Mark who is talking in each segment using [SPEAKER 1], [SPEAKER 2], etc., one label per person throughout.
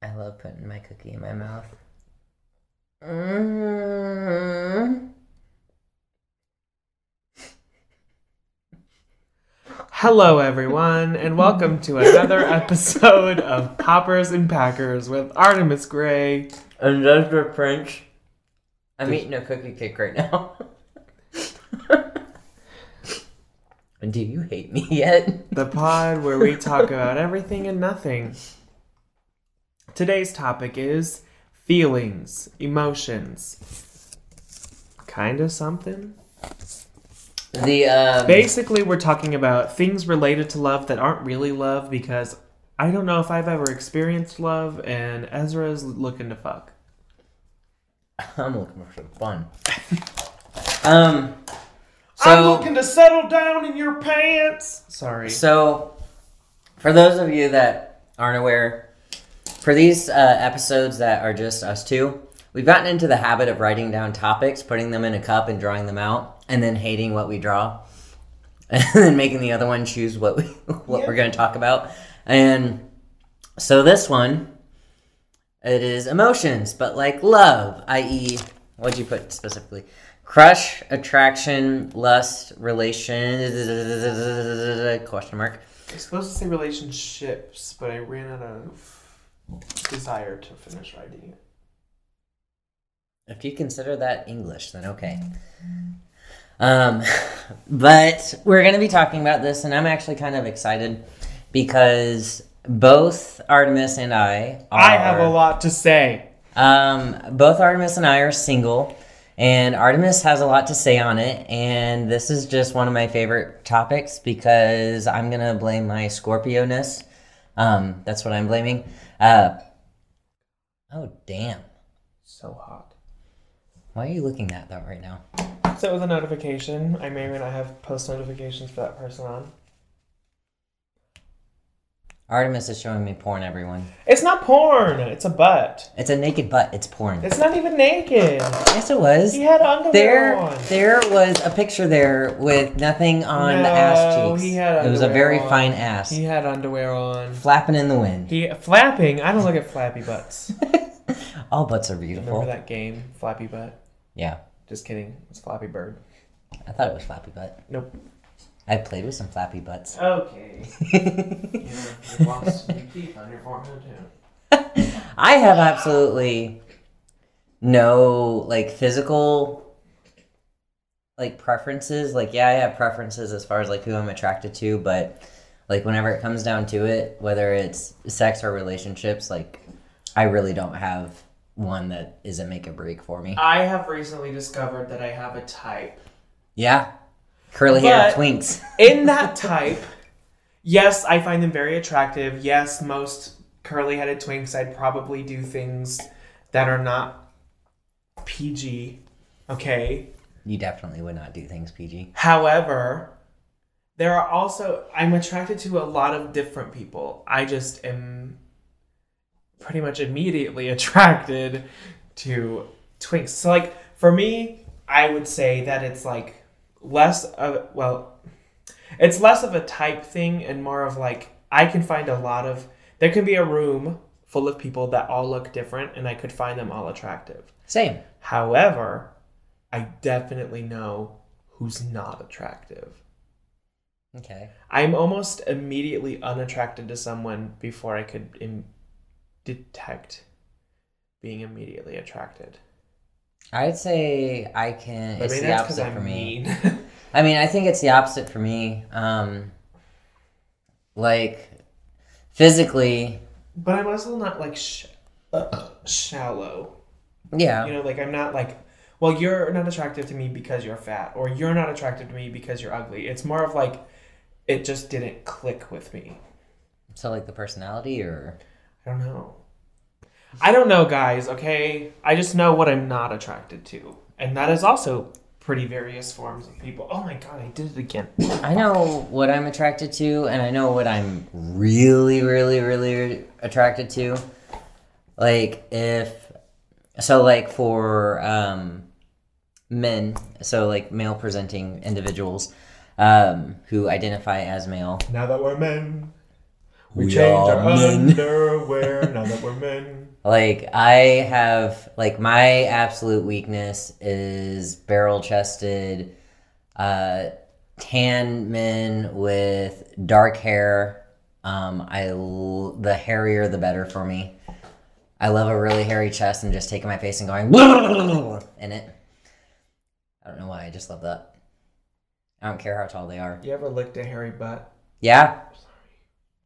[SPEAKER 1] I love putting my cookie in my mouth. Mm.
[SPEAKER 2] Hello, everyone, and welcome to another episode of Poppers and Packers with Artemis Gray.
[SPEAKER 1] And Ezra Prince. I'm eating a cookie cake right now. Do you hate me yet?
[SPEAKER 2] the pod where we talk about everything and nothing. Today's topic is feelings, emotions. Kinda something.
[SPEAKER 1] The um,
[SPEAKER 2] Basically, we're talking about things related to love that aren't really love because I don't know if I've ever experienced love, and Ezra's looking to fuck.
[SPEAKER 1] I'm looking for some fun. um, so I'm looking
[SPEAKER 2] to settle down in your pants. Sorry.
[SPEAKER 1] So, for those of you that aren't aware, for these uh, episodes that are just us two, we've gotten into the habit of writing down topics, putting them in a cup, and drawing them out, and then hating what we draw, and then making the other one choose what we what we're going to talk about. And so this one, it is emotions, but like love, i.e., what'd you put specifically? Crush, attraction, lust, relation, question mark.
[SPEAKER 2] I'm supposed to say relationships, but I ran out of desire to finish writing it.
[SPEAKER 1] If you consider that English, then okay. Um, but we're going to be talking about this, and I'm actually kind of excited because both Artemis and I are,
[SPEAKER 2] I have a lot to say.
[SPEAKER 1] Um, both Artemis and I are single, and Artemis has a lot to say on it. And this is just one of my favorite topics because I'm gonna blame my Scorpio ness. Um, that's what I'm blaming. Uh, oh damn!
[SPEAKER 2] So hot.
[SPEAKER 1] Why are you looking at that right now?
[SPEAKER 2] Set with a notification. I may or may not have post notifications for that person on.
[SPEAKER 1] Artemis is showing me porn. Everyone,
[SPEAKER 2] It's not porn. It's a butt.
[SPEAKER 1] it's a naked butt. It's porn.
[SPEAKER 2] It's not even naked.
[SPEAKER 1] yes, it was.
[SPEAKER 2] He had underwear
[SPEAKER 1] There,
[SPEAKER 2] on.
[SPEAKER 1] there was a picture there with nothing on the ass
[SPEAKER 2] No,
[SPEAKER 1] cheeks.
[SPEAKER 2] he had
[SPEAKER 1] it was a very
[SPEAKER 2] on.
[SPEAKER 1] fine ass,
[SPEAKER 2] He had underwear on.
[SPEAKER 1] flapping in the wind.
[SPEAKER 2] He flapping. I don't look at flappy butts.
[SPEAKER 1] All butts are beautiful.
[SPEAKER 2] Remember that game, Flappy Butt?
[SPEAKER 1] Yeah,
[SPEAKER 2] Just kidding. It's Flappy Bird.
[SPEAKER 1] I thought it was flappy butt.
[SPEAKER 2] Nope.
[SPEAKER 1] I played with some flappy butts.
[SPEAKER 2] Okay. you lost some teeth on your forehead too.
[SPEAKER 1] I have absolutely no like physical like preferences. Like yeah, I have preferences as far as like who I'm attracted to, but like whenever it comes down to it, whether it's sex or relationships, like I really don't have one that is a make or break for me.
[SPEAKER 2] I have recently discovered that I have a type.
[SPEAKER 1] Yeah. Curly hair twinks.
[SPEAKER 2] In that type, yes, I find them very attractive. Yes, most curly headed twinks, I'd probably do things that are not PG. Okay.
[SPEAKER 1] You definitely would not do things PG.
[SPEAKER 2] However, there are also I'm attracted to a lot of different people. I just am pretty much immediately attracted to twinks. So like for me, I would say that it's like less of well it's less of a type thing and more of like I can find a lot of there can be a room full of people that all look different and I could find them all attractive.
[SPEAKER 1] Same.
[SPEAKER 2] However, I definitely know who's not attractive.
[SPEAKER 1] Okay.
[SPEAKER 2] I'm almost immediately unattracted to someone before I could Im- detect being immediately attracted.
[SPEAKER 1] I'd say I can.
[SPEAKER 2] But
[SPEAKER 1] It's the opposite for me. I mean, I think it's the opposite for me. Um, like physically,
[SPEAKER 2] but I'm also not like sh- uh, shallow.
[SPEAKER 1] yeah,
[SPEAKER 2] You know, like I'm not like, well, you're not attractive to me because you're fat, or you're not attractive to me because you're ugly. It's more of like, it just didn't click with me.
[SPEAKER 1] so like the personality, or
[SPEAKER 2] I don't know. I don't know, guys, okay? I just know what I'm not attracted to. And that is also pretty various forms of people. Oh my god, I did it again.
[SPEAKER 1] I know what I'm attracted to, and I know what I'm really, really, really attracted to. Like if so, like for um, men, so like male presenting individuals um, who identify as male.
[SPEAKER 2] Now that we're men, we,
[SPEAKER 1] We
[SPEAKER 2] change
[SPEAKER 1] are
[SPEAKER 2] our
[SPEAKER 1] men.
[SPEAKER 2] underwear. Now that that we're men.
[SPEAKER 1] Like I have like my absolute weakness is barrel chested, uh, tan men with dark hair. Um, I l- the hairier the better for me. I love a really hairy chest and just taking my face and going in it. I don't know why. I just love that. I don't care how tall they are.
[SPEAKER 2] You ever licked a hairy butt?
[SPEAKER 1] Yeah.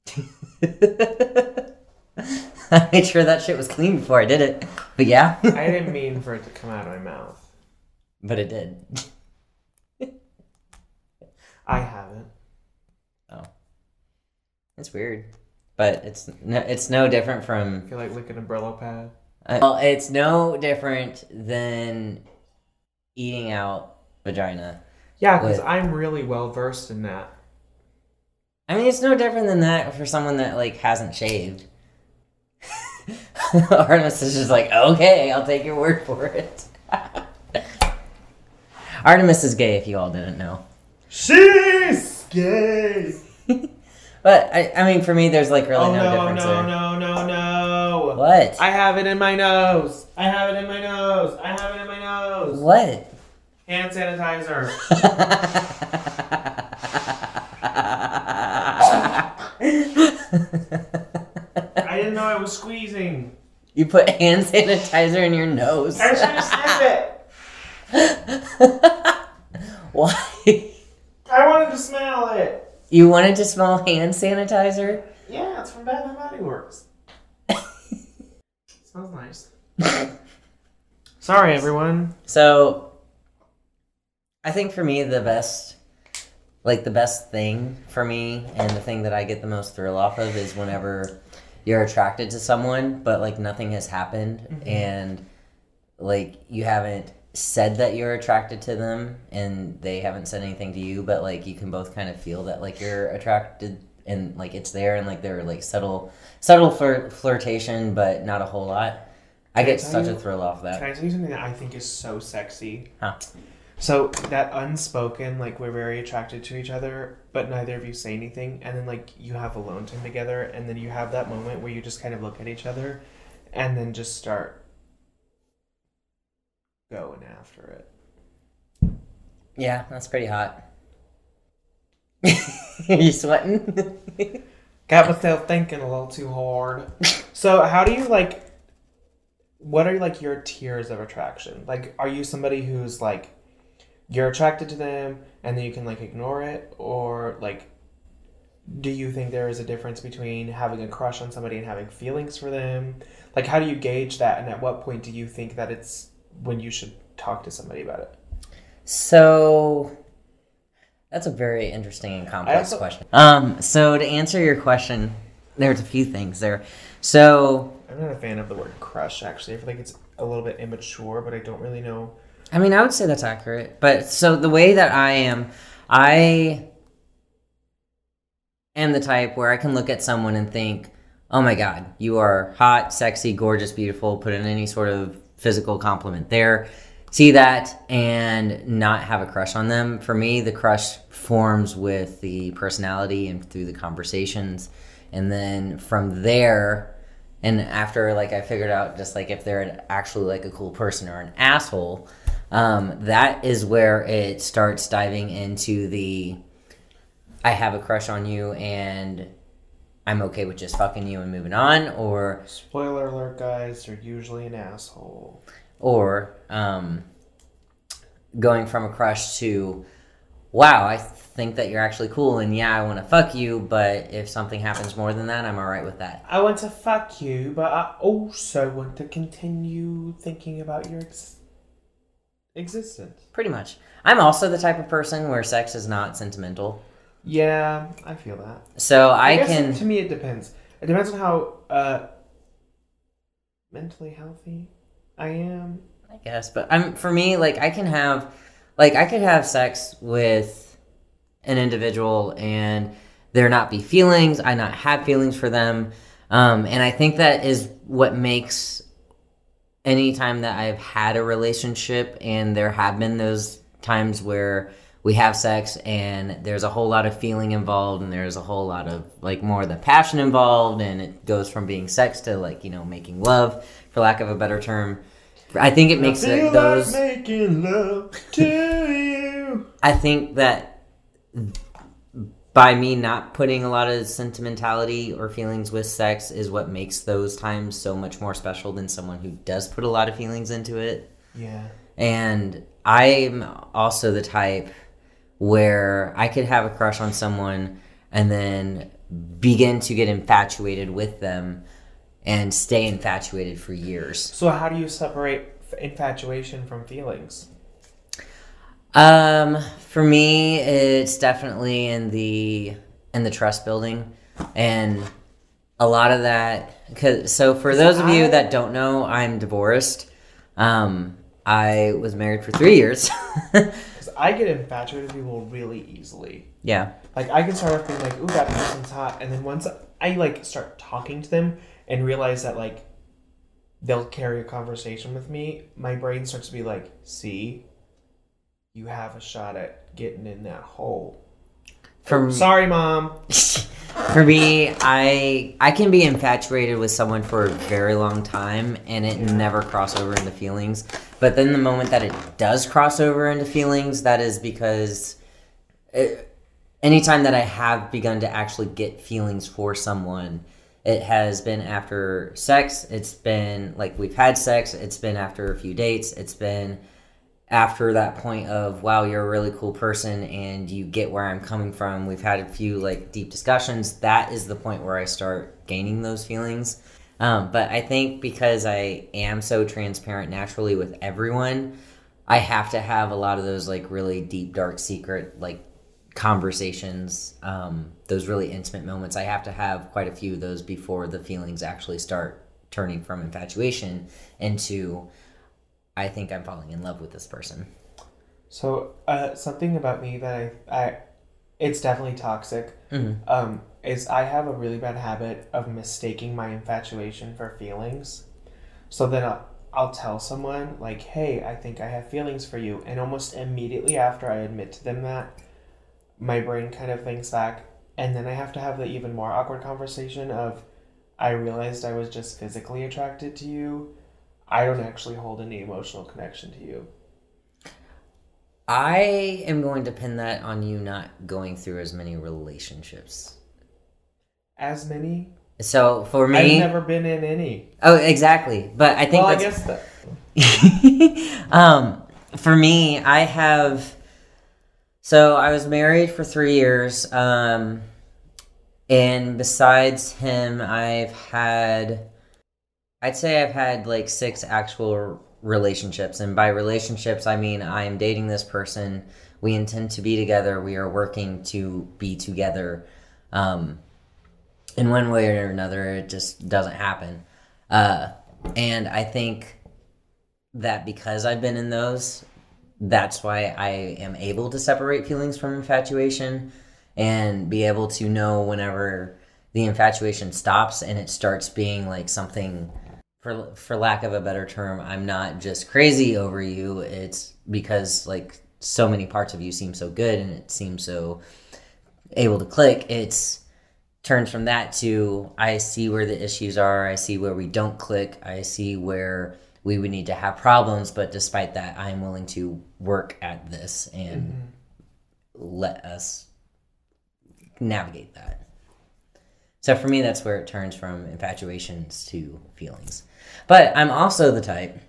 [SPEAKER 1] I made sure that shit was clean before I did it. But yeah.
[SPEAKER 2] I didn't mean for it to come out of my mouth.
[SPEAKER 1] but it did.
[SPEAKER 2] I haven't. Oh.
[SPEAKER 1] It's weird. But it's no, it's no different from.
[SPEAKER 2] I feel like licking a Brillo pad.
[SPEAKER 1] uh, well, it's no different than eating out vagina.
[SPEAKER 2] Yeah, because I'm really well versed in that.
[SPEAKER 1] I mean, it's no different than that for someone that like hasn't shaved. Artemis is just like, okay, I'll take your word for it. Artemis is gay, if you all didn't know.
[SPEAKER 2] She's gay.
[SPEAKER 1] But I, I mean, for me, there's like really
[SPEAKER 2] oh
[SPEAKER 1] no,
[SPEAKER 2] no,
[SPEAKER 1] difference
[SPEAKER 2] no,
[SPEAKER 1] there.
[SPEAKER 2] no, no, no.
[SPEAKER 1] What?
[SPEAKER 2] I have it in my nose. I have it in my nose. I have it in my nose.
[SPEAKER 1] What?
[SPEAKER 2] Hand sanitizer. I didn't know I was squeezing.
[SPEAKER 1] you put hand sanitizer in your nose.
[SPEAKER 2] I was trying to sniff it.
[SPEAKER 1] Why?
[SPEAKER 2] I wanted to smell it.
[SPEAKER 1] You wanted to smell hand sanitizer?
[SPEAKER 2] Yeah, it's from Bath and Body Works. smells nice. Sorry, everyone.
[SPEAKER 1] So, I think for me, the best, like the best thing for me, and the thing that I get the most thrill off of is whenever you're attracted to someone, but like nothing has happened,
[SPEAKER 2] Mhm.
[SPEAKER 1] and like you haven't said that you're attracted to them, and they haven't said anything to you, but like you can both kind of feel that like you're attracted, and like it's there, and like they're like subtle, subtle flirt- flirtation, but not a whole lot. I
[SPEAKER 2] Can I
[SPEAKER 1] get
[SPEAKER 2] tell
[SPEAKER 1] such
[SPEAKER 2] you-
[SPEAKER 1] a thrill off that.
[SPEAKER 2] Can I tell you something that I think is so sexy?
[SPEAKER 1] Huh.
[SPEAKER 2] So that unspoken, like we're very attracted to each other, but neither of you say anything, and then like you have alone time together, and then you have that moment where you just kind of look at each other, and then just start going after it.
[SPEAKER 1] Yeah, that's pretty hot. Are you sweating?
[SPEAKER 2] Got myself thinking a little too hard. so how do you like? What are like your tiers of attraction? Like, are you somebody who's like, you're attracted to them and then you can like ignore it, or like, do you think there is a difference between having a crush on somebody and having feelings for them? Like, how do you gauge that, and at what point do you think that it's when you should talk to somebody about it?
[SPEAKER 1] so that's a very interesting and complex
[SPEAKER 2] also-
[SPEAKER 1] question. Um, so to answer your question, there's a few things there. So
[SPEAKER 2] I'm not a fan of the word crush. Actually, I feel like it's a little bit immature, but I don't really know.
[SPEAKER 1] I mean, I would say that's accurate. But so the way that I am, I am the type where I can look at someone and think, oh my God, you are hot, sexy, gorgeous, beautiful, put in any sort of physical compliment there. See that and not have a crush on them. For me, the crush forms with the personality and through the conversations. And then from there, and after like I figured out just like if they're actually like a cool person or an asshole, um, that is where it starts diving into the I have a crush on you and I'm okay with just fucking you and moving on, or
[SPEAKER 2] Spoiler alert, guys, they're usually an asshole.
[SPEAKER 1] or um, going from a crush to wow, I think that you're actually cool and yeah, I want to fuck you, but if something happens more than that, I'm all right with that.
[SPEAKER 2] I want to fuck you, but I also want to continue thinking about your ex- existence.
[SPEAKER 1] Pretty much. I'm also the type of person where sex is not sentimental.
[SPEAKER 2] Yeah, I feel that.
[SPEAKER 1] So I,
[SPEAKER 2] guess
[SPEAKER 1] can
[SPEAKER 2] To me, it depends. It depends on how uh, mentally healthy I am.
[SPEAKER 1] I guess, but I'm for me like I can have like I could have sex with an individual and there not be feelings, I not have feelings for them. Um, and I think that is what makes any time that I've had a relationship and there have been those times where we have sex and there's a whole lot of feeling involved and there's a whole lot of like more of the passion involved and it goes from being sex to like you know making love for lack of a better term i think it makes it, those
[SPEAKER 2] like making love to you.
[SPEAKER 1] I think that by me not putting a lot of sentimentality or feelings with sex is what makes those times so much more special than someone who does put a lot of feelings into it.
[SPEAKER 2] Yeah.
[SPEAKER 1] And I'm also the type where I could have a crush on someone and then begin to get infatuated with them and stay infatuated for years.
[SPEAKER 2] So how do you separate infatuation from feelings?
[SPEAKER 1] Um, for me, it's definitely in the in the trust building, and a lot of that. Cause so for those of you that don't know, I'm divorced. Um, I was married for three years.
[SPEAKER 2] I get infatuated with people really easily.
[SPEAKER 1] yeah,
[SPEAKER 2] Like I can start off being like, "Ooh, that person's hot," and then once I like start talking to them and realize that like they'll carry a conversation with me, my brain starts to be like, "See, you have a shot at getting in that hole."
[SPEAKER 1] Oh, for
[SPEAKER 2] Sorry, mom.
[SPEAKER 1] for me, I I can be infatuated with someone for a very long time, and it never cross over into feelings. But then the moment that it does cross over into feelings, that is because it, anytime that I have begun to actually get feelings for someone, it has been after sex. It's been like we've had sex. It's been after a few dates. It's been after that point of wow you're a really cool person and you get where i'm coming from. We've had a few like deep discussions. That is the point where i start gaining those feelings. Um, but i think because i am so transparent naturally with everyone i have to have a lot of those like really deep dark secret like conversations um, those really intimate moments. I have to have quite a few of those before the feelings actually start turning from infatuation into I think I'm falling in love with this person.
[SPEAKER 2] So, uh, something about me that I, I, it's definitely toxic.
[SPEAKER 1] Mhm.
[SPEAKER 2] Um, is I have a really bad habit of mistaking my infatuation for feelings. So then I'll, I'll tell someone like, "Hey, I think I have feelings for you," and almost immediately after I admit to them that, my brain kind of thinks back, and then I have to have the even more awkward conversation of, "I realized I was just physically attracted to you." I don't actually hold any emotional connection to you.
[SPEAKER 1] I am going to pin that on you not going through as many relationships.
[SPEAKER 2] As many
[SPEAKER 1] So for me, I've
[SPEAKER 2] never been in any.
[SPEAKER 1] oh, exactly. But I think
[SPEAKER 2] Well, I guess that.
[SPEAKER 1] um, for me, I have. So I was married for three years, um, and besides him, I've had. I'd say I've had like six actual relationships, and by relationships, I mean I am dating this person. We intend to be together. We are working to be together. Um, in one way or another, it just doesn't happen. Uh, and I think that because I've been in those, that's why I am able to separate feelings from infatuation and be able to know whenever the infatuation stops and it starts being like something for for lack of a better term, I'm not just crazy over you. It's because like so many parts of you seem so good and it seems so able to click. It's turns from that to I see where the issues are, I see where we don't click, I see where we would need to have problems, but despite that, I'm willing to work at this and mm-hmm. let us navigate that. So for me, that's where it turns from infatuations to feelings. But I'm also the type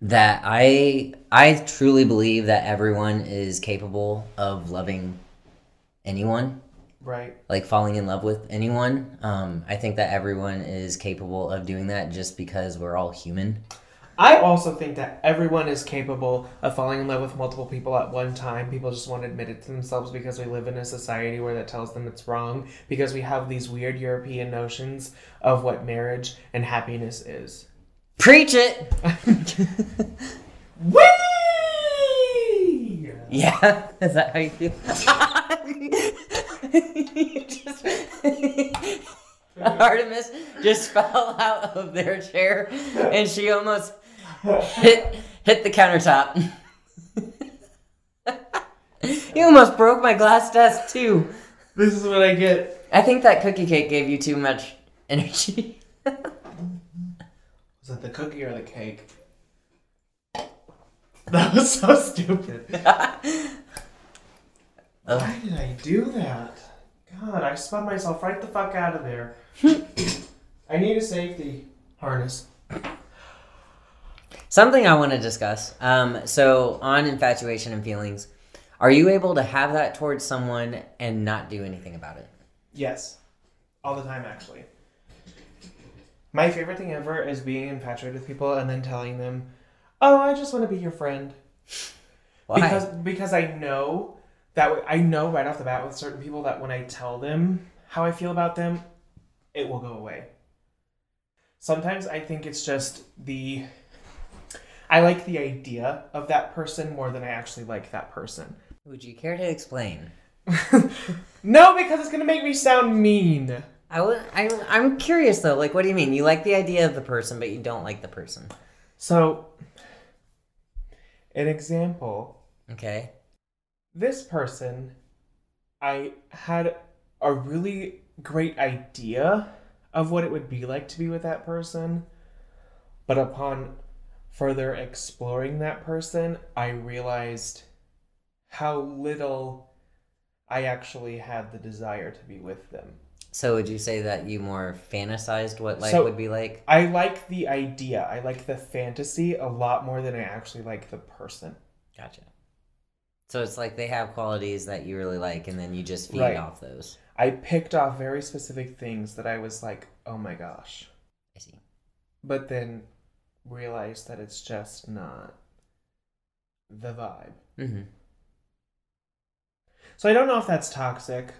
[SPEAKER 1] that I I truly believe that everyone is capable of loving anyone
[SPEAKER 2] Right.
[SPEAKER 1] like falling in love with anyone. Um, I think that everyone is capable of doing that just because we're all human.
[SPEAKER 2] I also think that everyone is capable of falling in love with multiple people at one time. People just won't admit it to themselves because we live in a society where that tells them it's wrong because we have these weird European notions of what marriage and happiness is.
[SPEAKER 1] Preach it!
[SPEAKER 2] Whee!
[SPEAKER 1] Yeah, is that how you feel? You just- Artemis just fell out of their chair and she almost hit hit the countertop. You almost broke my glass desk too.
[SPEAKER 2] This is what I get.
[SPEAKER 1] I think that cookie cake gave you too much energy.
[SPEAKER 2] Was it the cookie or the cake? That was so stupid. Why did I do that? God, I spun myself right the fuck out of there. I need a safety harness.
[SPEAKER 1] Something I want to discuss. Um, so on infatuation and feelings, are you able to have that towards someone and not do anything about it?
[SPEAKER 2] Yes. All the time, actually. My favorite thing ever is being infatuated with people and then telling them, "Oh, I just want to be your friend."
[SPEAKER 1] Why?
[SPEAKER 2] Because because I know that I know right off the bat with certain people that when I tell them how I feel about them, it will go away. Sometimes I think it's just the I like the idea of that person more than I actually like that person.
[SPEAKER 1] Would you care to explain?
[SPEAKER 2] no, because it's gonna make me sound mean.
[SPEAKER 1] I would. I, I'm curious though. Like, what do you mean? You like the idea of the person, but you don't like the person.
[SPEAKER 2] So, an example
[SPEAKER 1] Okay.
[SPEAKER 2] this person, I had a really great idea of what it would be like to be with that person, but upon further exploring that person, I realized how little I actually had the desire to be with them.
[SPEAKER 1] So would you say that you more fantasized what life
[SPEAKER 2] So-
[SPEAKER 1] would be like?
[SPEAKER 2] I like the idea, I like the fantasy a lot more than I actually like the person.
[SPEAKER 1] Gotcha. So it's like they have qualities that you really like, and then you just feed
[SPEAKER 2] Right.
[SPEAKER 1] off those.
[SPEAKER 2] I picked off very specific things that I was like, oh my gosh.
[SPEAKER 1] I see.
[SPEAKER 2] but then realized that it's just not the vibe.
[SPEAKER 1] Mm-hmm.
[SPEAKER 2] So I don't know if that's toxic.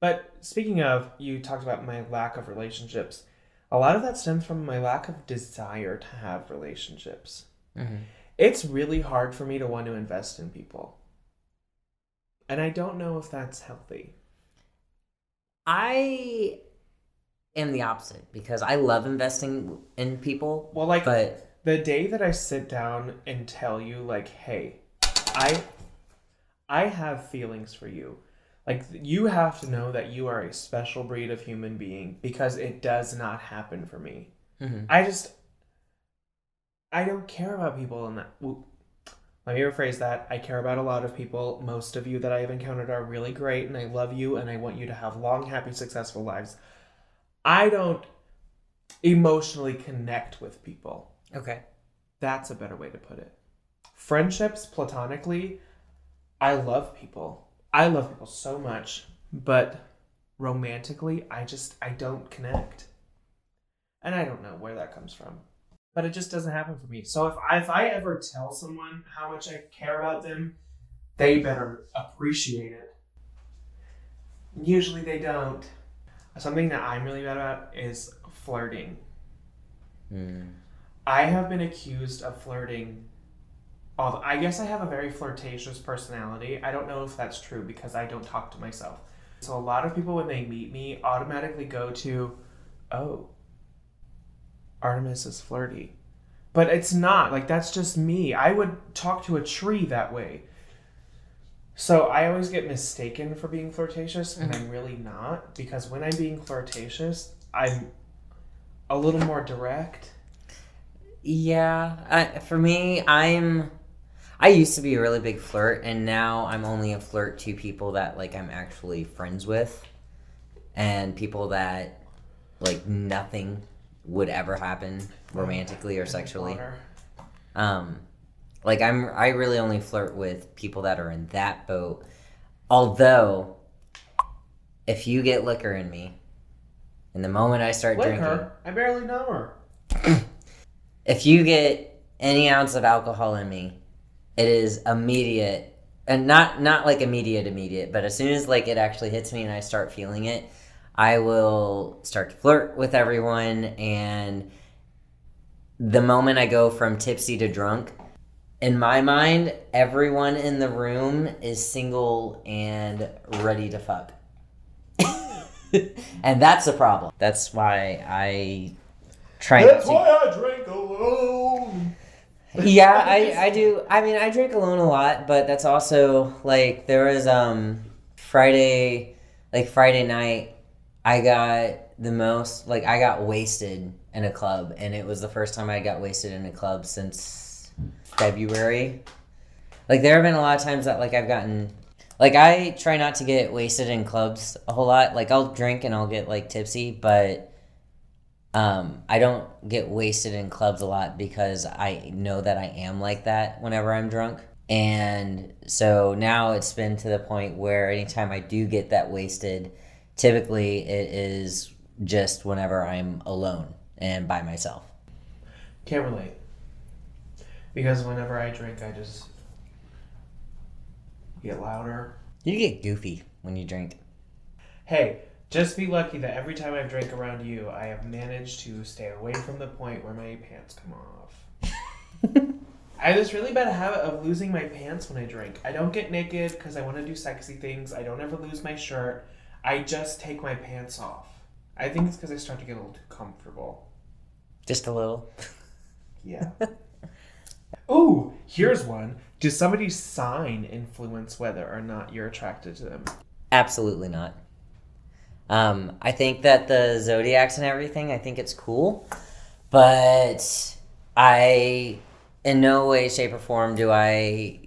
[SPEAKER 2] But speaking of, you talked about my lack of relationships. A lot of that stems from my lack of desire to have relationships.
[SPEAKER 1] Mm-hmm.
[SPEAKER 2] It's really hard for me to want to invest in people. And I don't know if that's healthy.
[SPEAKER 1] I am the opposite because I love investing in people,
[SPEAKER 2] Well, like
[SPEAKER 1] but
[SPEAKER 2] the day that I sit down and tell you like, "Hey, I I have feelings for you." Like you have to know that you are a special breed of human being because it does not happen for me.
[SPEAKER 1] Mhm.
[SPEAKER 2] I just I don't care about people in that let me rephrase that. I care about a lot of people. Most of you that I have encountered are really great and I love you and I want you to have long, happy, successful lives. I don't emotionally connect with people.
[SPEAKER 1] okay.
[SPEAKER 2] That's a better way to put it. Friendships, platonically, I love people. I love people so much, but romantically, I just I don't connect. And I don't know where that comes from. But it just doesn't happen for me. So if I, if I ever tell someone how much I care about them, they better appreciate it. Usually they don't. Something that I'm really bad about is flirting.
[SPEAKER 1] Mm.
[SPEAKER 2] I have been accused of flirting. I guess I have a very flirtatious personality. I don't know if that's true because I don't talk to myself. So a lot of people when they meet me automatically go to, "Oh, Artemis is flirty." But it's not. Like that's just me. I would talk to a tree that way. So I always get mistaken for being flirtatious and I'm really not because when I'm being flirtatious, I'm a little more direct.
[SPEAKER 1] Yeah, I, for me, I'm. I used to be a really big flirt, and now I'm only a flirt to people that like I'm actually friends with, and people that like nothing would ever happen romantically or sexually. Um, like I'm, I really only flirt with people that are in that boat. Although, if you get liquor in me, and the moment I start drinking,
[SPEAKER 2] Liquor? I barely know her.
[SPEAKER 1] if you get any ounce of alcohol in me, it is immediate, and not not like immediate immediate, but as soon as like it actually hits me and I start feeling it, I will start to flirt with everyone, and the moment I go from tipsy to drunk. In my mind, everyone in the room is single and ready to fuck. and that's a problem. That's why I try
[SPEAKER 2] That's
[SPEAKER 1] to
[SPEAKER 2] why I drink alone.
[SPEAKER 1] yeah, I, I do. I mean, I drink alone a lot, but that's also like there was um Friday, like Friday night, I got the most like I got wasted in a club, and it was the first time I got wasted in a club since February. Like there have been a lot of times that like I've gotten like I try not to get wasted in clubs a whole lot. Like I'll drink and I'll get like tipsy, but um, I don't get wasted in clubs a lot because I know that I am like that whenever I'm drunk. And so now it's been to the point where anytime I do get that wasted, typically it is just whenever I'm alone and by myself.
[SPEAKER 2] Can't relate. Because whenever I drink, I just get louder.
[SPEAKER 1] You get goofy when you drink.
[SPEAKER 2] Hey, just be lucky that every time I've drank around you, I have managed to stay away from the point where my pants come off. I have this really bad habit of losing my pants when I drink. I don't get naked because I want to do sexy things. I don't ever lose my shirt. I just take my pants off. I think it's because I start to get a little too comfortable.
[SPEAKER 1] Just a little.
[SPEAKER 2] Yeah. Ooh, here's one. Does somebody's sign influence whether or not you're attracted to them?
[SPEAKER 1] Absolutely not. Um, I think that the zodiacs and everything, I think it's cool, but I, in no way, shape, or form, do I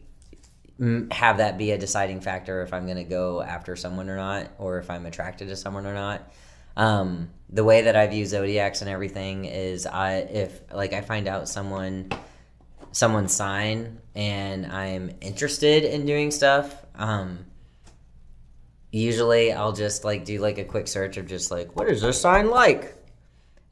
[SPEAKER 1] mm, have that be a deciding factor if I'm going to go after someone or not, or if I'm attracted to someone or not. Um, the way that I view zodiacs and everything is, I if like I find out someone someone's sign and I'm interested in doing stuff. Um, usually I'll just like do like a quick search of just like what is this sign like,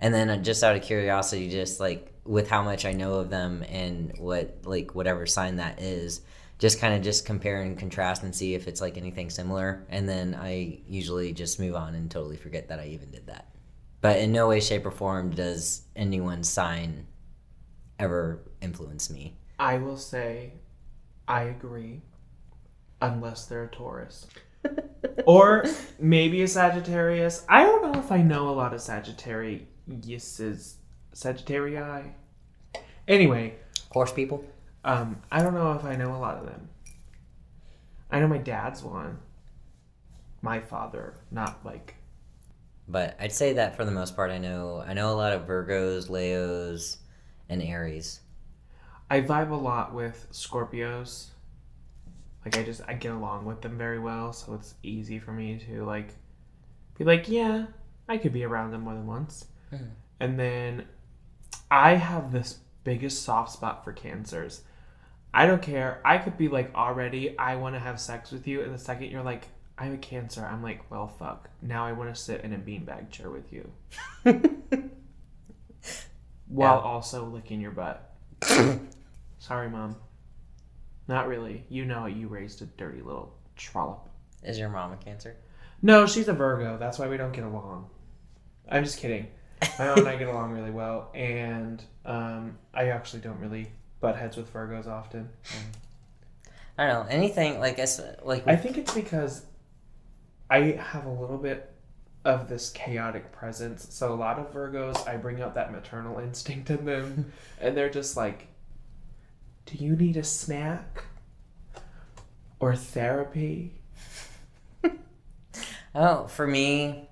[SPEAKER 1] and then uh, just out of curiosity, just like with how much I know of them and what like whatever sign that is, just kind of just compare and contrast and see if it's like anything similar, and then I usually just move on and totally forget that I even did that. But in no way, shape, or form does anyone's sign ever influence me.
[SPEAKER 2] I will say, I agree, unless they're a Taurus. or maybe a Sagittarius. I don't know if I know a lot of Sagittariuses. Sagittarii. Anyway,
[SPEAKER 1] Horse people.
[SPEAKER 2] um, I don't know if I know a lot of them. I know my dad's one. My father, not like
[SPEAKER 1] But I'd say that for the most part, I know I know a lot of Virgos, Leos, and Aries.
[SPEAKER 2] I vibe a lot with Scorpios. Like I just I get along with them very well, so it's easy for me to like be like, yeah, I could be around them more than once.
[SPEAKER 1] Mhm.
[SPEAKER 2] And then I have this biggest soft spot for cancers. I don't care. I could be like already I want to have sex with you and the second you're like I'm a cancer, I'm like, well fuck. Now I want to sit in a beanbag chair with you. While
[SPEAKER 1] Yeah.
[SPEAKER 2] also licking your butt. Sorry, mom. Not really. You know you raised a dirty little trollop.
[SPEAKER 1] Is your mom a Cancer?
[SPEAKER 2] No, she's a Virgo. That's why we don't get along. I'm just kidding. My mom and I get along really well, and um, I actually don't really butt heads with Virgos often.
[SPEAKER 1] I don't know anything like I like
[SPEAKER 2] I think it's because I have a little bit of this chaotic presence. So a lot of Virgos, I bring out that maternal instinct in them, and they're just like, "Do you need a snack or therapy?"
[SPEAKER 1] oh for me,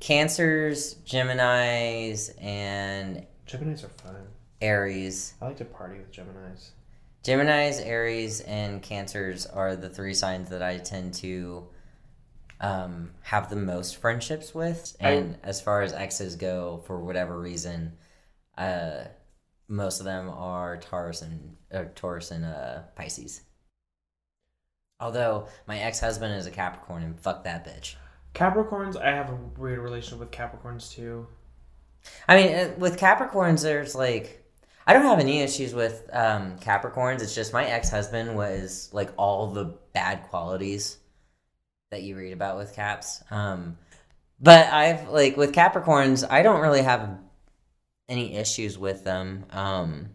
[SPEAKER 1] Cancers, Gemini's, and
[SPEAKER 2] Gemini's are fun.
[SPEAKER 1] Aries.
[SPEAKER 2] I like to party with Gemini's.
[SPEAKER 1] Gemini's, Aries, and Cancers are the three signs that I tend to um, have the most friendships with.
[SPEAKER 2] I-
[SPEAKER 1] And as far as exes go, for whatever reason, uh, most of them are Taurus and uh, Taurus and uh, Pisces. Although my ex husband is a Capricorn and fuck that bitch.
[SPEAKER 2] Capricorns, I have a weird relationship with Capricorns too.
[SPEAKER 1] I mean, uh, with Capricorns, there's like, I don't have any issues with um, Capricorns. It's just my ex husband was like all the bad qualities that you read about with Caps. Um, but I've like with Capricorns, I don't really have any issues with them. Um,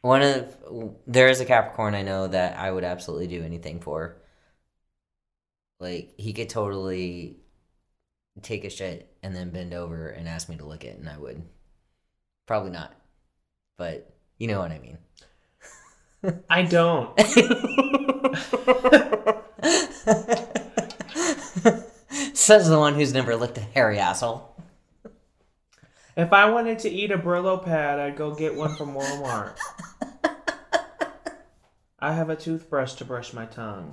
[SPEAKER 1] one of there is a Capricorn I know that I would absolutely do anything for. Like he could totally take a shit and then bend over and ask me to lick it, and I would. Probably not, but You know what I mean.
[SPEAKER 2] I don't.
[SPEAKER 1] Says the one who's never licked a hairy asshole.
[SPEAKER 2] If I wanted to eat a Brillo pad, I'd go get one from Walmart. I have a toothbrush to brush my tongue.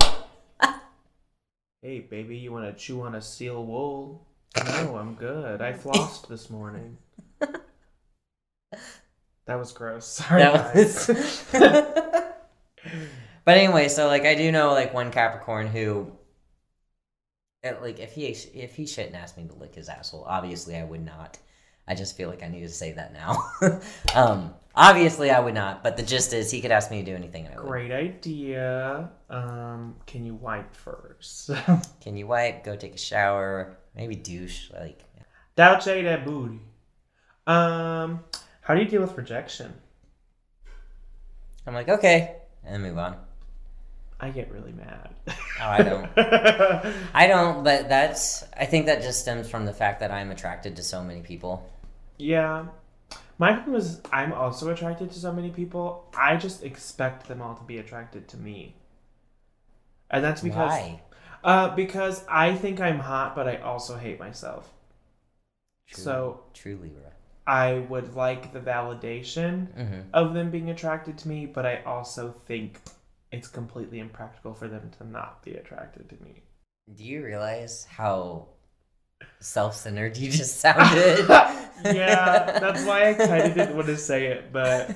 [SPEAKER 2] Hey, baby, you want to chew on a seal wool? No, I'm good. I flossed this morning. That was gross. Sorry,
[SPEAKER 1] That
[SPEAKER 2] guys.
[SPEAKER 1] was- but anyway, so like I do know like one Capricorn who, like if he if he shouldn't ask me to lick his asshole, obviously I would not. I just feel like I need to say that now. um, obviously I would not, but the gist is he could ask me to do anything and I would.
[SPEAKER 2] Great idea. Um, can you wipe first?
[SPEAKER 1] Can you wipe? Go take a shower. Maybe douche. Like
[SPEAKER 2] say that booty. Um, how do you deal with rejection?
[SPEAKER 1] I'm like okay, and move on.
[SPEAKER 2] I get really mad.
[SPEAKER 1] Oh, I don't. I don't, but that's. I think that just stems from the fact that I'm attracted to so many people.
[SPEAKER 2] Yeah. My problem is I'm also attracted to so many people. I just expect them all to be attracted to me. And that's because
[SPEAKER 1] Why?
[SPEAKER 2] uh because I think I'm hot but I also hate myself.
[SPEAKER 1] True,
[SPEAKER 2] So
[SPEAKER 1] true Libra.
[SPEAKER 2] I would like the validation
[SPEAKER 1] hmm
[SPEAKER 2] of them being attracted to me, but I also think it's completely impractical for them to not be attracted to me.
[SPEAKER 1] Do you realize how self-centered you just sounded?
[SPEAKER 2] yeah, that's why I kind of didn't want to say it, but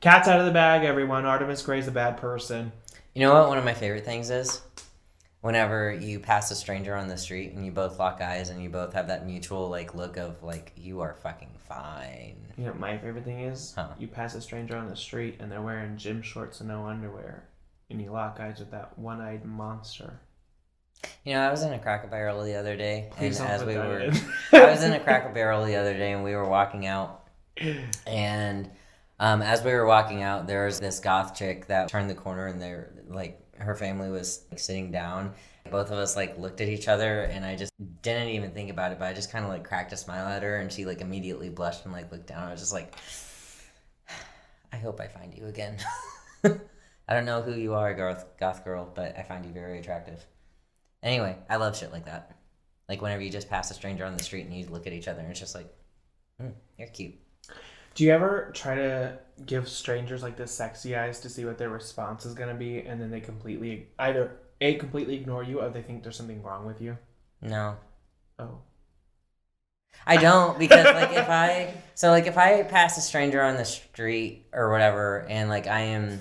[SPEAKER 2] cat's out of the bag. Everyone, Artemis Gray's a bad person.
[SPEAKER 1] You know what? One of my favorite things is whenever you pass a stranger on the street and you both lock eyes and you both have that mutual like look of like you are fucking fine.
[SPEAKER 2] You know, what my favorite thing is
[SPEAKER 1] Huh.
[SPEAKER 2] you pass a stranger on the street and they're wearing gym shorts and no underwear, and you lock eyes with that one-eyed monster.
[SPEAKER 1] You know, I was in a Cracker Barrel the other day,
[SPEAKER 2] Please
[SPEAKER 1] and as we were. I was in a Cracker Barrel the other day, and we were walking out, and um, as we were walking out, there was this goth chick that turned the corner, and they're like, her family was like, sitting down. Both of us like looked at each other, and I just didn't even think about it, but I just kind of like cracked a smile at her, and she like immediately blushed and like looked down. I was just like, I hope I find you again. I don't know who you are, goth, goth girl, but I find you very attractive. Anyway, I love shit like that. Like whenever you just pass a stranger on the street and you look at each other and it's just like, mm, you're cute.
[SPEAKER 2] Do you ever try to give strangers like the sexy eyes to see what their response is gonna be, and then they completely either a completely ignore you, or they think there's something wrong with you?
[SPEAKER 1] No,
[SPEAKER 2] Oh,
[SPEAKER 1] I don't because like if I so like if I pass a stranger on the street or whatever and like I am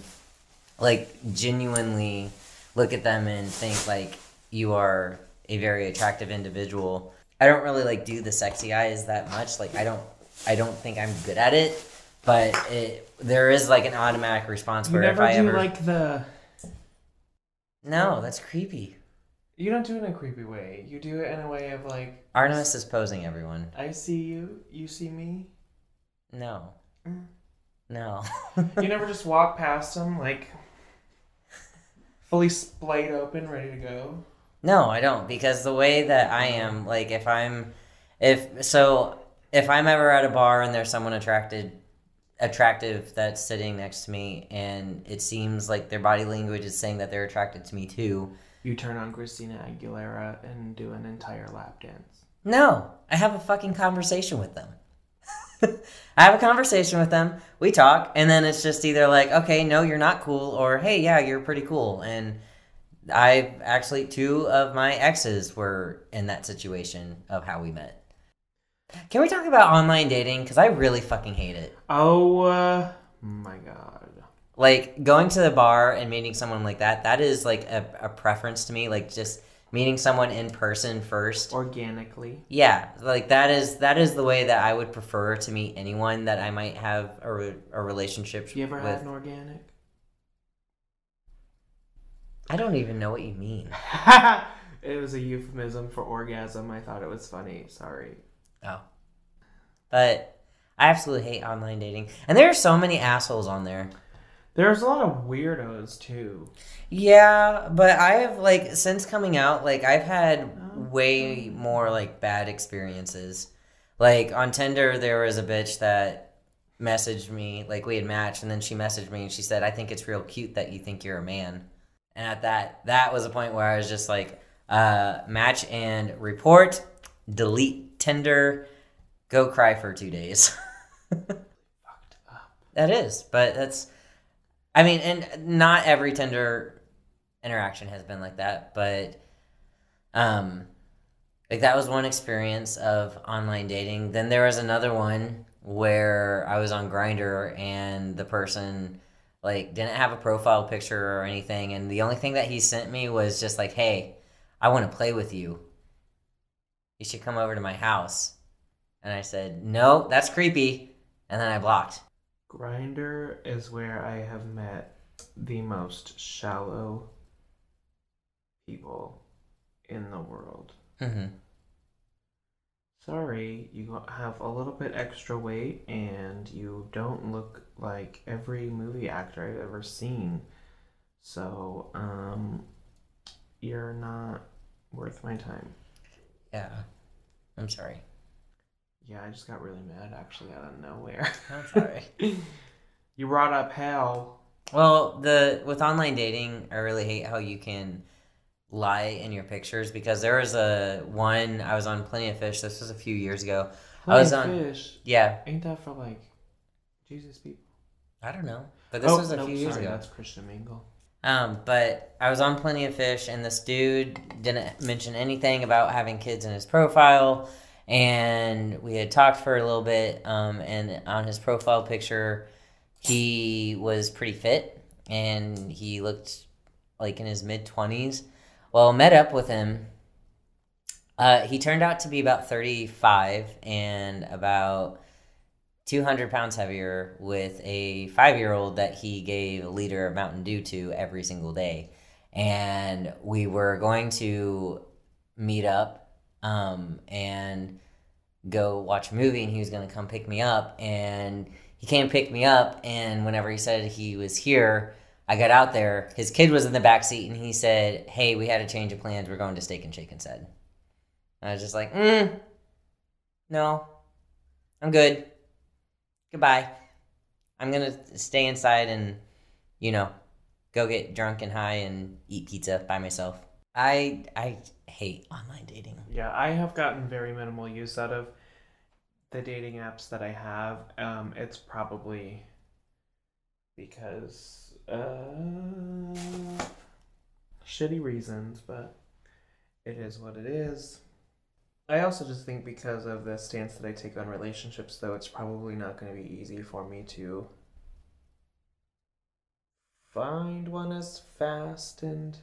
[SPEAKER 1] like genuinely look at them and think like you are a very attractive individual. I don't really like do the sexy eyes that much. Like I don't I don't think I'm good at it, but it there is like an automatic response
[SPEAKER 2] you
[SPEAKER 1] where if I
[SPEAKER 2] do
[SPEAKER 1] ever
[SPEAKER 2] like the.
[SPEAKER 1] No, that's creepy.
[SPEAKER 2] You don't do it in a creepy way. You do it in a way of like,
[SPEAKER 1] Artemis is posing everyone.
[SPEAKER 2] I see you, you see me.
[SPEAKER 1] No.
[SPEAKER 2] Mm.
[SPEAKER 1] No.
[SPEAKER 2] You never just walk past them like fully splayed open, ready to go.
[SPEAKER 1] No, I don't because the way that I am, like if I'm if so if I'm ever at a bar and there's someone attracted attractive that's sitting next to me and it seems like their body language is saying that they're attracted to me too.
[SPEAKER 2] You turn on Christina Aguilera and do an entire lap dance.
[SPEAKER 1] No, I have a fucking conversation with them. I have a conversation with them. We talk, and then it's just either like, okay, no, you're not cool, or hey, yeah, you're pretty cool. And I actually, two of my exes were in that situation of how we met. Can we talk about online dating? Because I really fucking hate it.
[SPEAKER 2] Oh uh, my god.
[SPEAKER 1] Like going to the bar and meeting someone like that, that is like a, a preference to me. Like just meeting someone in person first.
[SPEAKER 2] Organically.
[SPEAKER 1] Yeah, like that is that is the way that I would prefer to meet anyone that I might have a, re- a relationship
[SPEAKER 2] You ever
[SPEAKER 1] with.
[SPEAKER 2] had an organic?
[SPEAKER 1] I don't even know what you mean.
[SPEAKER 2] it was a euphemism for orgasm. I thought it was funny. Sorry.
[SPEAKER 1] Oh, but I absolutely hate online dating, and there are so many assholes on there.
[SPEAKER 2] There's a lot of weirdos too.
[SPEAKER 1] Yeah, but I have like since coming out, like I've had oh, way more like bad experiences. Like on Tinder, there was a bitch that messaged me, like we had matched, and then she messaged me and she said, I think it's real cute that you think you're a man. And at that, that was a point where I was just like, uh, match and report, delete Tinder, go cry for two days.
[SPEAKER 2] Fucked up.
[SPEAKER 1] that is, but that's, I mean, and not every Tinder interaction has been like that, but, um, like that was one experience of online dating. Then there was another one where I was on Grindr and the person like didn't have a profile picture or anything and the only thing that he sent me was just like, "Hey, I want to play with you. You should come over to my house." And I said, "No, that's creepy." And then I blocked.
[SPEAKER 2] Grindr is where I have met the most shallow people in the world.
[SPEAKER 1] Mhm.
[SPEAKER 2] Sorry, you have a little bit extra weight and you don't look like every movie actor I've ever seen. So, um, you're not worth my time.
[SPEAKER 1] Yeah. I'm sorry.
[SPEAKER 2] Yeah, I just got really mad actually out of nowhere.
[SPEAKER 1] I'm sorry.
[SPEAKER 2] you brought up hell.
[SPEAKER 1] Well, the with online dating, I really hate how you can lie in your pictures because there was a one I was on Plenty of Fish. This was a few years ago. I was
[SPEAKER 2] Plenty
[SPEAKER 1] on-
[SPEAKER 2] of fish.
[SPEAKER 1] Yeah,
[SPEAKER 2] Ain't that for like Jesus people?
[SPEAKER 1] I don't know, but this
[SPEAKER 2] oh,
[SPEAKER 1] was a
[SPEAKER 2] nope,
[SPEAKER 1] few years
[SPEAKER 2] sorry,
[SPEAKER 1] ago.
[SPEAKER 2] That's Christian Mingle.
[SPEAKER 1] Um, but I was on Plenty of Fish, and this dude didn't mention anything about having kids in his profile. And we had talked for a little bit. Um, and on his profile picture, he was pretty fit, and he looked like in his mid twenties. Well, met up with him. Uh, he turned out to be about thirty-five and about 200 pounds heavier with a five year old that he gave a liter of Mountain Dew to every single day. And we were going to meet up um, and go watch a movie, and he was going to come pick me up. And he came pick me up, and whenever he said he was here, I got out there. His kid was in the back seat, and he said, Hey, we had a change of plans. We're going to Steak and Shake instead. I was just like, mm, No, I'm good goodbye. I'm gonna stay inside and, you know, go get drunk and high and eat pizza by myself. I I hate online dating.
[SPEAKER 2] Yeah, I have gotten very minimal use out of the dating apps that I have. Um, it's probably because uh, shitty reasons, but it is what it is. I also just think because of the stance that I take on relationships, though, it's probably not going to be easy for me to find one as fast and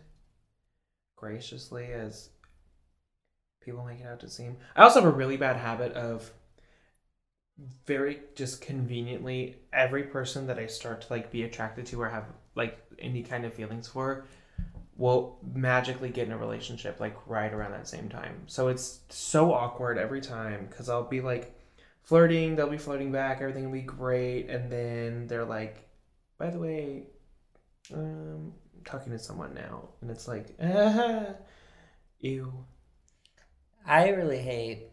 [SPEAKER 2] graciously as people make it out to seem. I also have a really bad habit of very just conveniently every person that I start to like be attracted to or have like any kind of feelings for will magically get in a relationship like right around that same time. So it's so awkward every time because I'll be like flirting, they'll be flirting back, everything will be great, and then they're like, by the way, um, talking to someone now, and it's like, ah, ew.
[SPEAKER 1] I really hate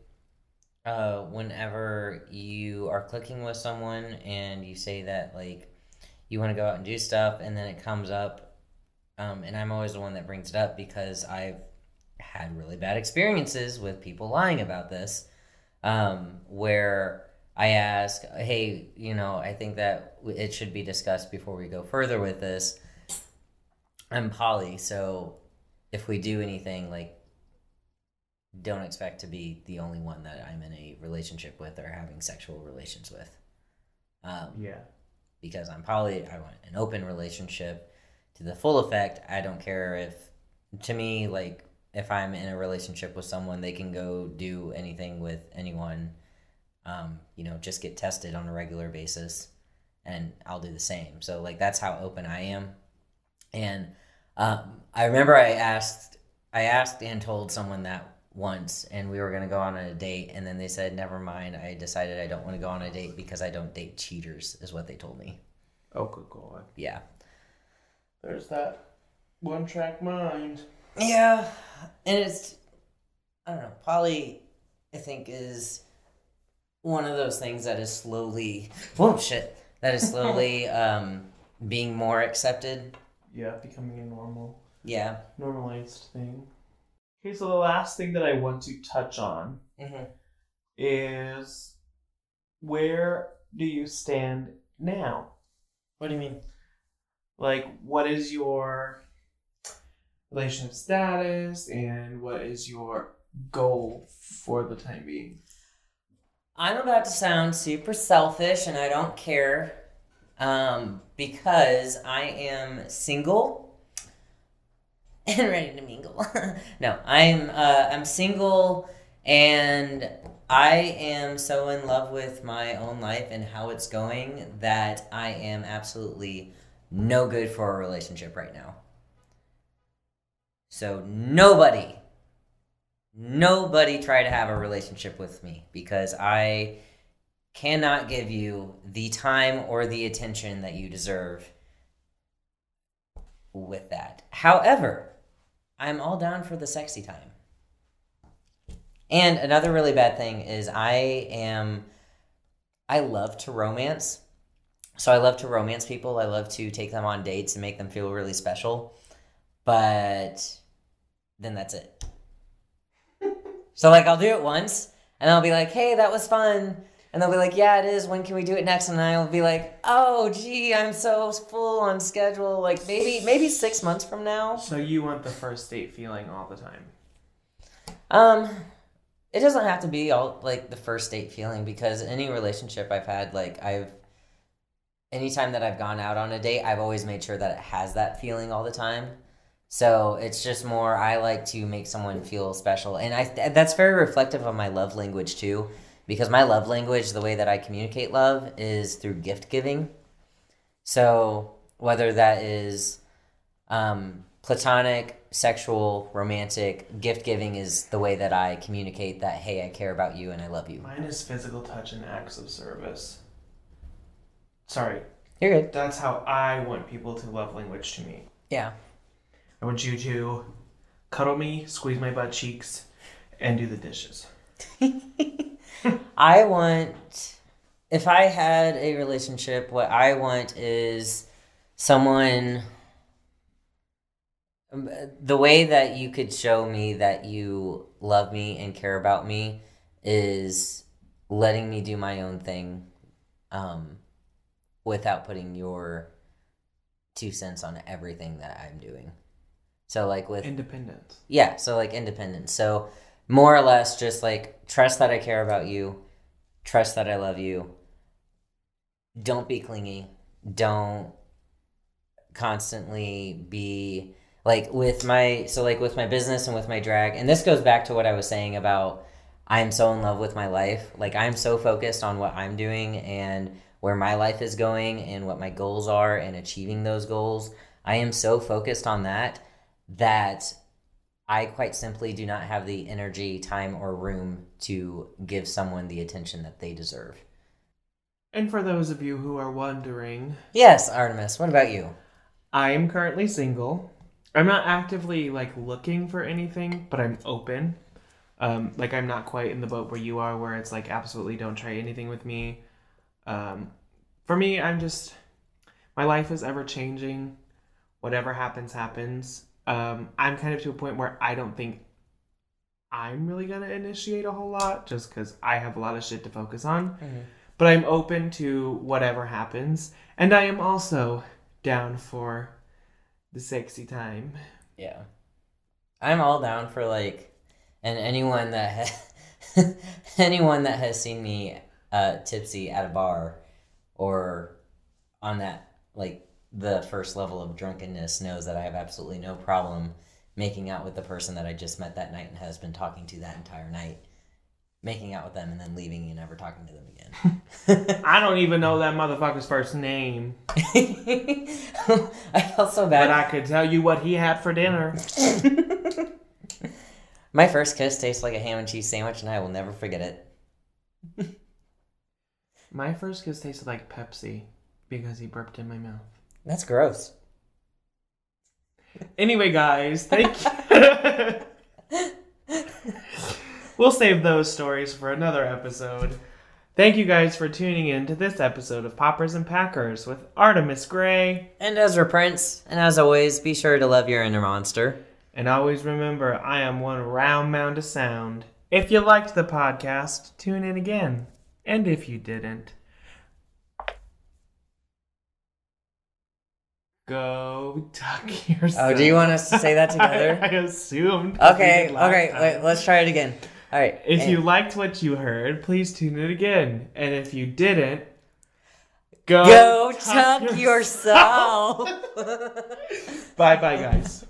[SPEAKER 1] uh, whenever you are clicking with someone and you say that like you want to go out and do stuff, and then it comes up, um, and I'm always the one that brings it up because I've had really bad experiences with people lying about this, um, where I ask, hey, you know, I think that it should be discussed before we go further with this. I'm poly, so if we do anything, like don't expect to be the only one that I'm in a relationship with or having sexual relations with. Um,
[SPEAKER 2] Yeah.
[SPEAKER 1] because I'm poly, I want an open relationship to the full effect. I don't care if, to me, like, if I'm in a relationship with someone, they can go do anything with anyone. Um, you know, just get tested on a regular basis, and I'll do the same. So, like, that's how open I am. And um, I remember I asked, I asked and told someone that once, and we were gonna go on a date, and then they said, "Never mind. I decided I don't want to go on a date because I don't date cheaters," is what they told me.
[SPEAKER 2] Oh, good God.
[SPEAKER 1] Yeah.
[SPEAKER 2] There's that one track mind.
[SPEAKER 1] Yeah, and it's I don't know. Poly, I think is one of those things that is slowly whoa shit that is slowly um being more accepted.
[SPEAKER 2] Yeah, becoming a normal,
[SPEAKER 1] Yeah.
[SPEAKER 2] normalized thing. Okay, so the last thing that I want to touch on
[SPEAKER 1] Mm-hmm.
[SPEAKER 2] is where do you stand now?
[SPEAKER 1] What do you mean?
[SPEAKER 2] Like, what is your relationship status and what is your goal for the time being?
[SPEAKER 1] I'm about to sound super selfish and I don't care um, because I am single and ready to mingle. no, I'm uh, I'm single and I am so in love with my own life and how it's going that I am absolutely no good for a relationship right now. So nobody nobody try to have a relationship with me because I cannot give you the time or the attention that you deserve with that. However, I'm all down for the sexy time. And another really bad thing is I am I love to romance. So I love to romance people. I love to take them on dates and make them feel really special. But then that's it. So like I'll do it once and I'll be like, "Hey, that was fun." And they'll be like, "Yeah, it is. When can we do it next?" And I'll be like, "Oh, gee, I'm so full on schedule. Like maybe maybe 6 months from now."
[SPEAKER 2] So you want the first date feeling all the time?
[SPEAKER 1] Um it doesn't have to be all like the first date feeling because any relationship I've had like I've anytime that I've gone out on a date, I've always made sure that it has that feeling all the time. So it's just more I like to make someone feel special, and I that's very reflective of my love language too, because my love language, the way that I communicate love, is through gift giving. So whether that is um, platonic, sexual, romantic, gift giving is the way that I communicate that hey, I care about you and I love you.
[SPEAKER 2] Mine is physical touch and acts of service. Sorry,
[SPEAKER 1] You're good.
[SPEAKER 2] that's how I want people to love language to me.
[SPEAKER 1] Yeah.
[SPEAKER 2] I want you to cuddle me, squeeze my butt cheeks, and do the dishes.
[SPEAKER 1] I want, if I had a relationship, what I want is someone. um, The way that you could show me that you love me and care about me is letting me do my own thing um, without putting your two cents on everything that I'm doing. So, like with
[SPEAKER 2] Independence.
[SPEAKER 1] yeah, so like independence. So more or less just like trust that I care about you, trust that I love you. Don't be clingy. Don't constantly be like with my so like with my business and with my drag. And this goes back to what I was saying about I'm so in love with my life. Like I'm so focused on what I'm doing and where my life is going and what my goals are and achieving those goals. I am so focused on that that I quite simply do not have the energy, time, or room to give someone the attention that they deserve.
[SPEAKER 2] And for those of you who are wondering,
[SPEAKER 1] Yes, Artemis, what about you?
[SPEAKER 2] I am currently single. I'm not actively like looking for anything, but I'm open. Um, like I'm not quite in the boat where you are, where it's like absolutely don't try anything with me. Um, for me, I'm just my life is ever changing. Whatever happens, happens. Um, I'm kind of to a point where I don't think I'm really gonna initiate a whole lot, just because I have a lot of shit to focus on. But I'm open to whatever happens, and I am also down for the sexy time.
[SPEAKER 1] Yeah. I'm all down for like, and anyone that ha- anyone that has seen me uh, tipsy at a bar or on that like the first level of drunkenness knows that I have absolutely no problem making out with the person that I just met that night and has been talking to that entire night, making out with them and then leaving and never talking to them again.
[SPEAKER 2] I don't even know that motherfucker's first name,
[SPEAKER 1] I felt so bad. but.
[SPEAKER 2] I could tell you what he had for dinner.
[SPEAKER 1] My first kiss tastes like a ham and cheese sandwich, and I will never forget it.
[SPEAKER 2] My first kiss tasted like Pepsi because he burped in my mouth.
[SPEAKER 1] That's gross.
[SPEAKER 2] Anyway, guys, thank you. we'll save those stories for another episode. Thank you guys for tuning in to this episode of Poppers and Packers with Artemis Gray.
[SPEAKER 1] And Ezra Prince. And as always, be sure to love your inner monster.
[SPEAKER 2] And always remember, I am one round mound of sound. If you liked the podcast, tune in again. And if you didn't, go tuck yourself.
[SPEAKER 1] Oh, do you want us to say that together?
[SPEAKER 2] I, I assumed.
[SPEAKER 1] Okay, okay,
[SPEAKER 2] time.
[SPEAKER 1] wait, let's try it again. All right.
[SPEAKER 2] If
[SPEAKER 1] and-
[SPEAKER 2] you liked what you heard, please tune in again. And if you didn't, go,
[SPEAKER 1] go tuck yourself.
[SPEAKER 2] Bye bye, guys.